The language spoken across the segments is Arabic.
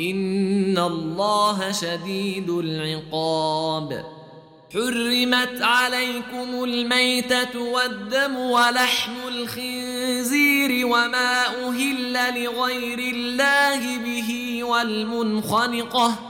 ان الله شديد العقاب حرمت عليكم الميته والدم ولحم الخنزير وما أهل لغير الله به والمنخنقه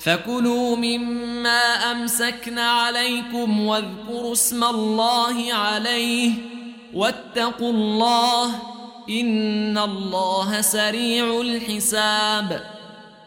فكلوا مما أمسكن عليكم واذكروا اسم الله عليه واتقوا الله إن الله سريع الحساب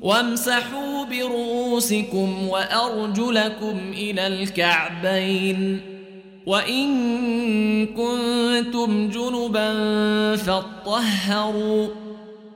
وامسحوا برؤوسكم وأرجلكم إلى الكعبين وإن كنتم جنبا فاطهروا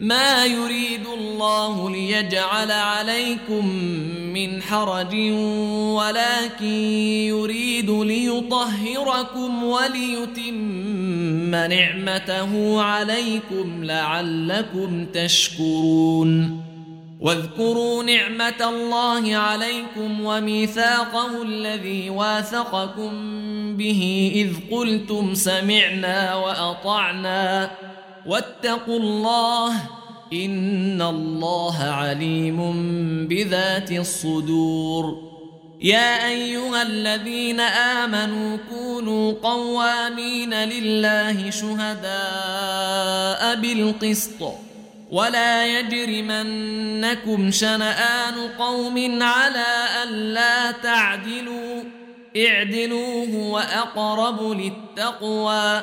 ما يريد الله ليجعل عليكم من حرج ولكن يريد ليطهركم وليتم نعمته عليكم لعلكم تشكرون. واذكروا نعمة الله عليكم وميثاقه الذي واثقكم به إذ قلتم سمعنا وأطعنا. واتقوا الله إن الله عليم بذات الصدور. يا أيها الذين آمنوا كونوا قوامين لله شهداء بالقسط. ولا يجرمنكم شنآن قوم على ألا تعدلوا. اعدلوا هو أقرب للتقوى.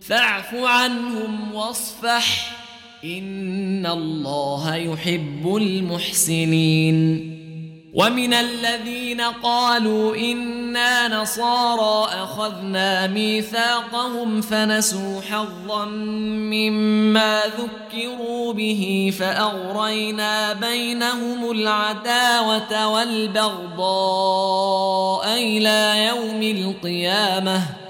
فاعف عنهم واصفح. إن الله يحب المحسنين. ومن الذين قالوا إنا نصارى أخذنا ميثاقهم فنسوا حظا مما ذكروا به فأغرينا بينهم العداوة والبغضاء إلى يوم القيامة.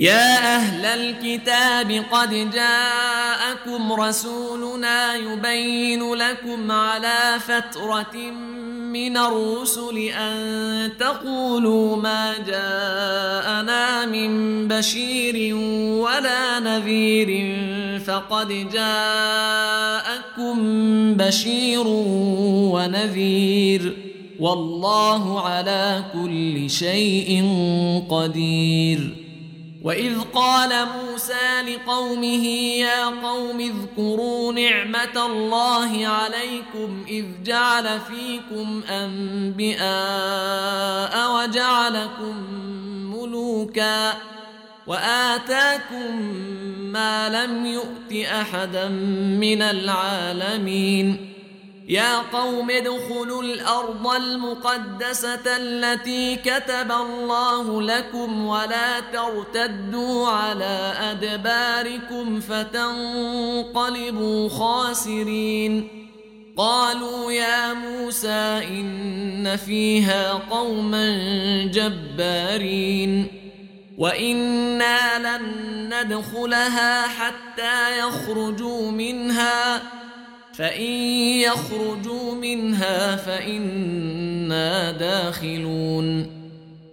يا أهل الكتاب قد جاءكم رسولنا يبين لكم على فترة من الرسل أن تقولوا ما جاءنا من بشير ولا نذير فقد جاءكم بشير ونذير والله على كل شيء قدير واذ قال موسى لقومه يا قوم اذكروا نعمه الله عليكم اذ جعل فيكم انبئاء وجعلكم ملوكا واتاكم ما لم يؤت احدا من العالمين يا قوم ادخلوا الأرض المقدسة التي كتب الله لكم ولا ترتدوا على أدباركم فتنقلبوا خاسرين. قالوا يا موسى إن فيها قوما جبارين. وإنا لن ندخلها حتى يخرجوا منها. فإن يخرجوا منها فإنا داخلون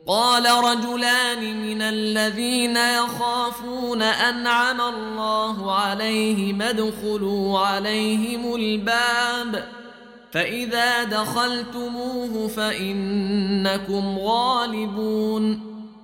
قال رجلان من الذين يخافون أنعم الله عليهم ادخلوا عليهم الباب فإذا دخلتموه فإنكم غالبون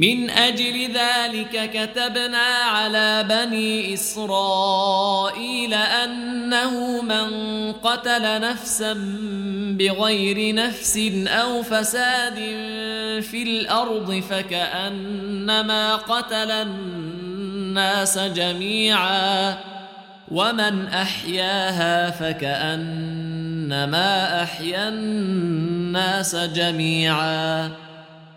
من أجل ذلك كتبنا على بني إسرائيل أنه من قتل نفسا بغير نفس أو فساد في الأرض فكأنما قتل الناس جميعا ومن أحياها فكأنما أحيا الناس جميعا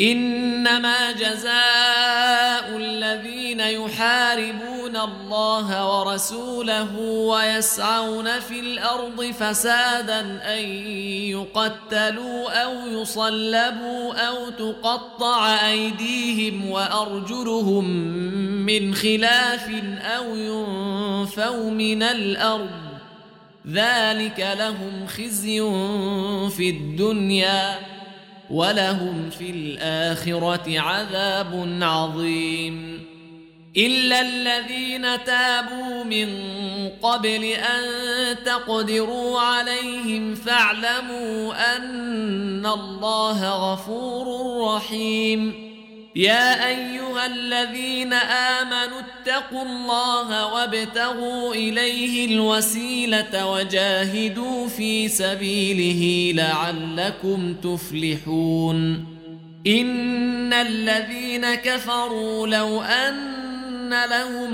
إنما جزاء الذين يحاربون الله ورسوله ويسعون في الأرض فسادا أن يقتلوا أو يصلبوا أو تقطع أيديهم وأرجلهم من خلاف أو ينفوا من الأرض. ذلك لهم خزي في الدنيا. ولهم في الآخرة عذاب عظيم. إلا الذين تابوا من قبل أن تقدروا عليهم فاعلموا أن الله غفور رحيم. يا أيها الذين آمنوا اتقوا الله وابتغوا إليه الوسيلة وجاهدوا في سبيله لعلكم تفلحون. إن الذين كفروا لو أن لهم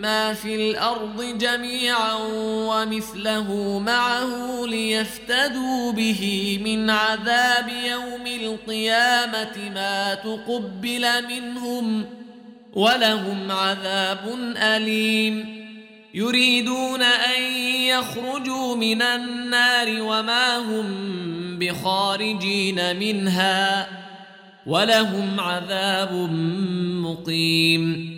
ما في الأرض جميعا ومثله معه ليفتدوا به من عذاب يوم القيامة ما تقبل منهم ولهم عذاب أليم. يريدون أن يخرجوا من النار وما هم بخارجين منها ولهم عذاب مقيم.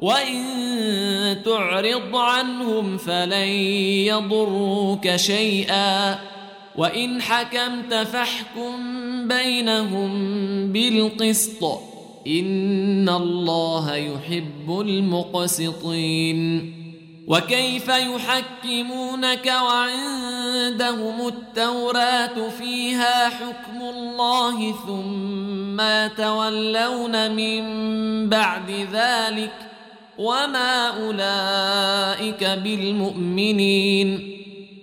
وان تعرض عنهم فلن يضروك شيئا وان حكمت فاحكم بينهم بالقسط ان الله يحب المقسطين وكيف يحكمونك وعندهم التوراه فيها حكم الله ثم يتولون من بعد ذلك وما اولئك بالمؤمنين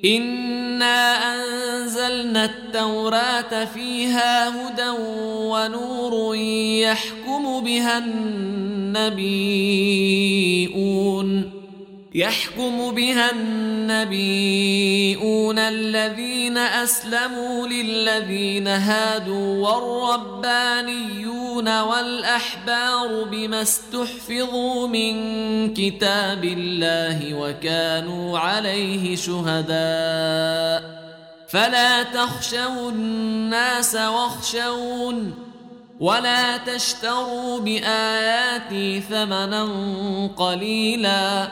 انا انزلنا التوراه فيها هدى ونور يحكم بها النبيون يحكم بها النبيون الذين أسلموا للذين هادوا والربانيون والأحبار بما استحفظوا من كتاب الله وكانوا عليه شهداء. فلا تخشوا الناس واخشون ولا تشتروا بآياتي ثمنا قليلا.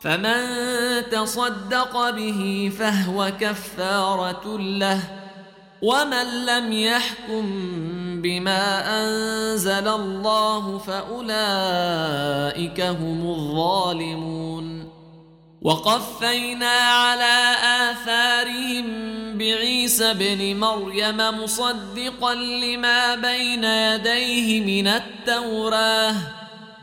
فمن تصدق به فهو كفارة له ومن لم يحكم بما أنزل الله فأولئك هم الظالمون. وقفينا على آثارهم بعيسى ابن مريم مصدقا لما بين يديه من التوراة.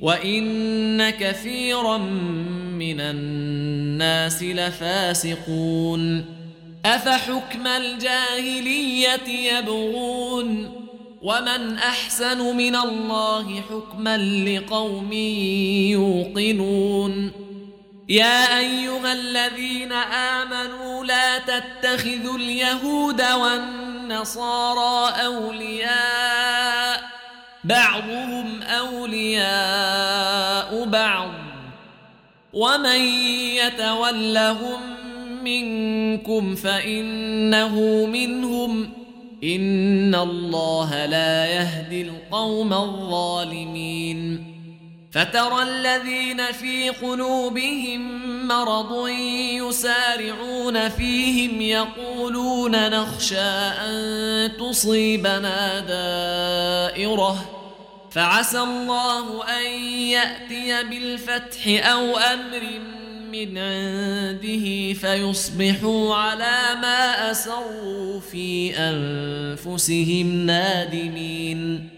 وان كثيرا من الناس لفاسقون افحكم الجاهليه يبغون ومن احسن من الله حكما لقوم يوقنون يا ايها الذين امنوا لا تتخذوا اليهود والنصارى اولياء بعضهم أولياء بعض ومن يتولهم منكم فإنه منهم إن الله لا يهدي القوم الظالمين فترى الذين في قلوبهم مرض يسارعون فيهم يقولون نخشى أن تصيبنا دائرة فعسى الله أن يأتي بالفتح أو أمر من عنده فيصبحوا على ما أسروا في أنفسهم نادمين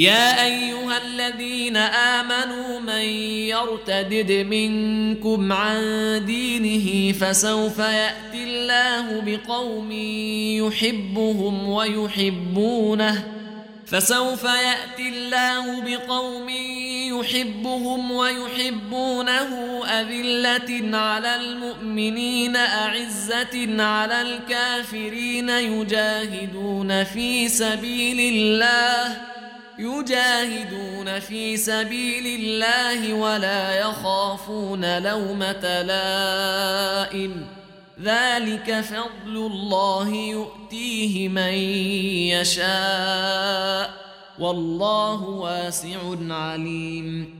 يا أيها الذين آمنوا من يرتدد منكم عن دينه فسوف يأتي الله بقوم يحبهم ويحبونه فسوف يأتي الله بقوم يحبهم ويحبونه أذلة على المؤمنين أعزة على الكافرين يجاهدون في سبيل الله يجاهدون في سبيل الله ولا يخافون لومة لائم. ذلك فضل الله يؤتيه من يشاء. والله واسع عليم.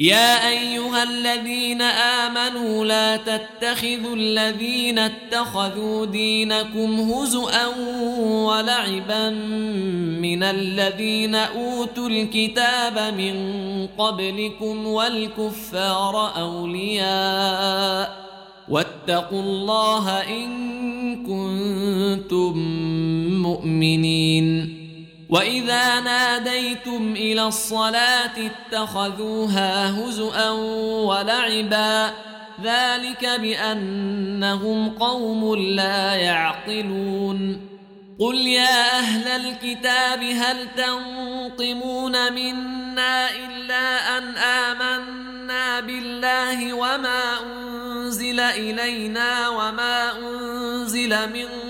يا أيها الذين آمنوا لا تتخذوا الذين اتخذوا دينكم هزءا ولعبا من الذين أوتوا الكتاب من قبلكم والكفار أولياء واتقوا الله إن كنتم مؤمنين واذا ناديتم إلى الصلاه اتخذوها هزءا ولعبا ذلك بانهم قوم لا يعقلون قل يا أهل الكتاب هل تنقمون منا الا ان امنا بالله وما انزل الينا وما انزل من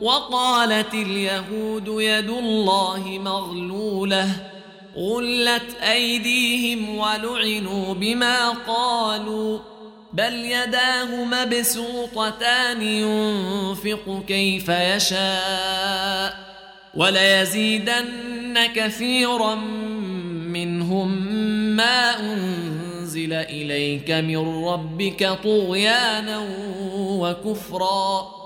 وقالت اليهود يد الله مغلولة غلت أيديهم ولعنوا بما قالوا بل يداه مبسوطتان ينفق كيف يشاء وليزيدن كثيرا منهم ما أنزل إليك من ربك طغيانا وكفرا.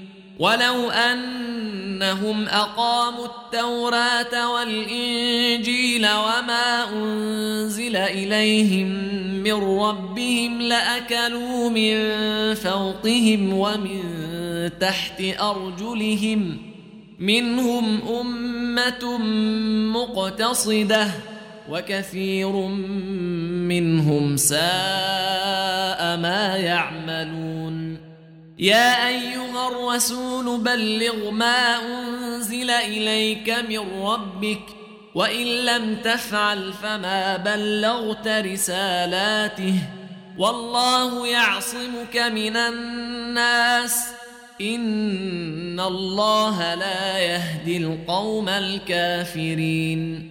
ولو ان أنهم أقاموا التوراة والإنجيل وما أنزل إليهم من ربهم لأكلوا من فوقهم ومن تحت أرجلهم منهم أمة مقتصدة وكثير منهم ساء ما يعملون يا أيها الرسول بلغ ما أنزل إليك من ربك وإن لم تفعل فما بلغت رسالاته. والله يعصمك من الناس. إن الله لا يهدي القوم الكافرين.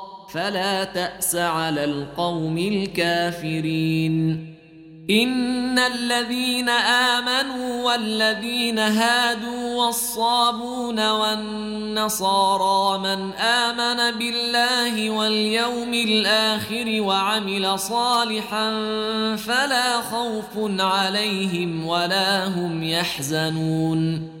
فلا تأس على القوم الكافرين. إن الذين آمنوا والذين هادوا والصابون والنصارى من آمن بالله واليوم الآخر وعمل صالحا فلا خوف عليهم ولا هم يحزنون.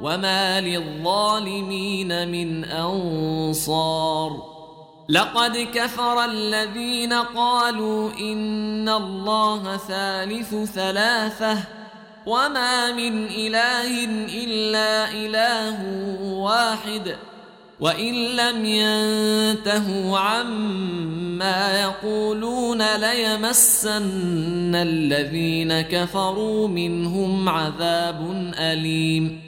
وما للظالمين من انصار لقد كفر الذين قالوا ان الله ثالث ثلاثة وما من اله الا اله واحد وان لم ينتهوا عما يقولون ليمسن الذين كفروا منهم عذاب اليم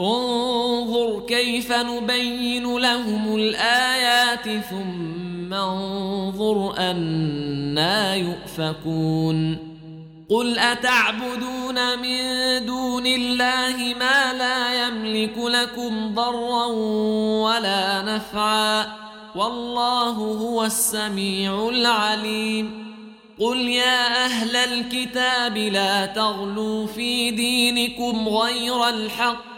انظر كيف نبين لهم الآيات ثم انظر أنا يؤفكون. قل أتعبدون من دون الله ما لا يملك لكم ضرا ولا نفعا. والله هو السميع العليم. قل يا أهل الكتاب لا تغلوا في دينكم غير الحق.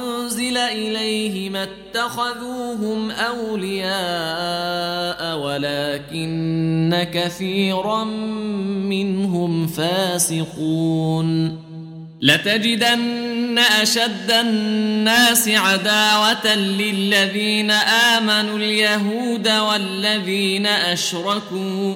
اليه ما اتخذوهم اولياء ولكن كثيرا منهم فاسقون لتجدن اشد الناس عداوه للذين امنوا اليهود والذين اشركوا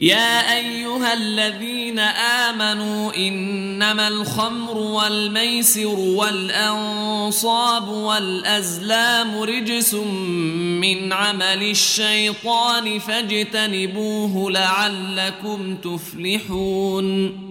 يا أيها الذين آمنوا إنما الخمر والميسر والأنصاب والأزلام رجس من عمل الشيطان فاجتنبوه لعلكم تفلحون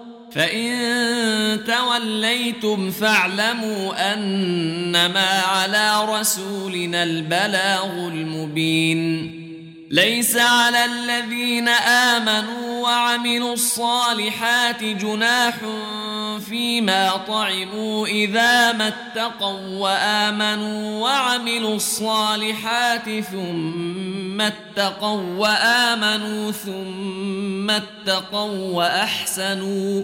فإن توليتم فاعلموا أنما على رسولنا البلاغ المبين ليس على الذين آمنوا وعملوا الصالحات جناح فيما طعموا إذا ما اتقوا وآمنوا وعملوا الصالحات ثم اتقوا وآمنوا ثم اتقوا وأحسنوا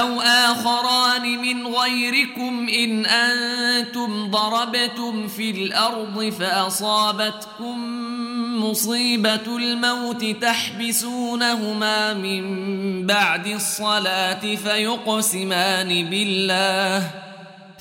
أو آخران من غيركم إن أنتم ضربتم في الأرض فأصابتكم مصيبة الموت تحبسونهما من بعد الصلاة فيقسمان بالله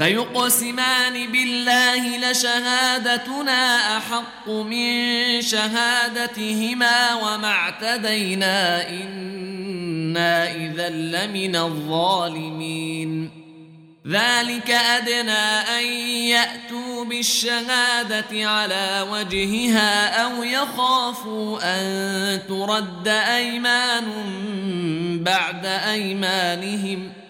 فيقسمان بالله لشهادتنا أحق من شهادتهما وما اعتدينا إنا إذا لمن الظالمين. ذلك أدنى أن يأتوا بالشهادة على وجهها أو يخافوا أن ترد أيمان بعد أيمانهم ۖ.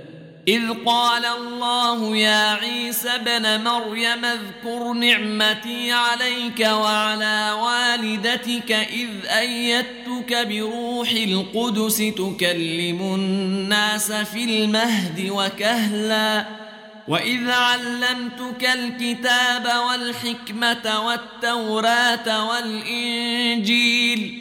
إذ قال الله يا عيسى ابن مريم اذكر نعمتي عليك وعلى والدتك إذ أيدتك بروح القدس تكلم الناس في المهد وكهلا وإذ علمتك الكتاب والحكمة والتوراة والإنجيل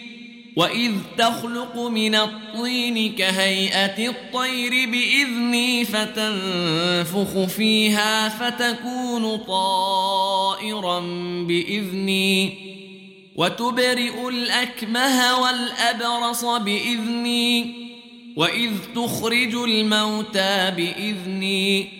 وإذ تخلق من الطين كهيئة الطير بإذني فتنفخ فيها فتكون طائرا بإذني وتبرئ الأكمه والأبرص بإذني وإذ تخرج الموتى بإذني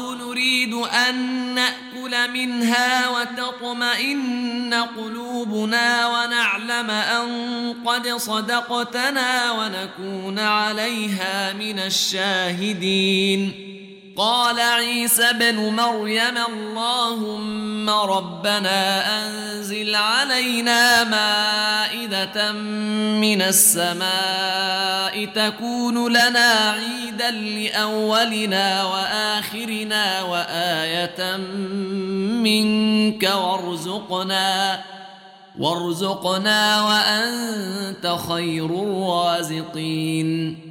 أن نأكل منها وتطمئن قلوبنا ونعلم أن قد صدقتنا ونكون عليها من الشاهدين. قال عيسى بن مريم اللهم ربنا أنزل علينا مائدة من السماء تكون لنا عيدا لأولنا وآخرنا وآية منك وارزقنا وارزقنا وأنت خير الرازقين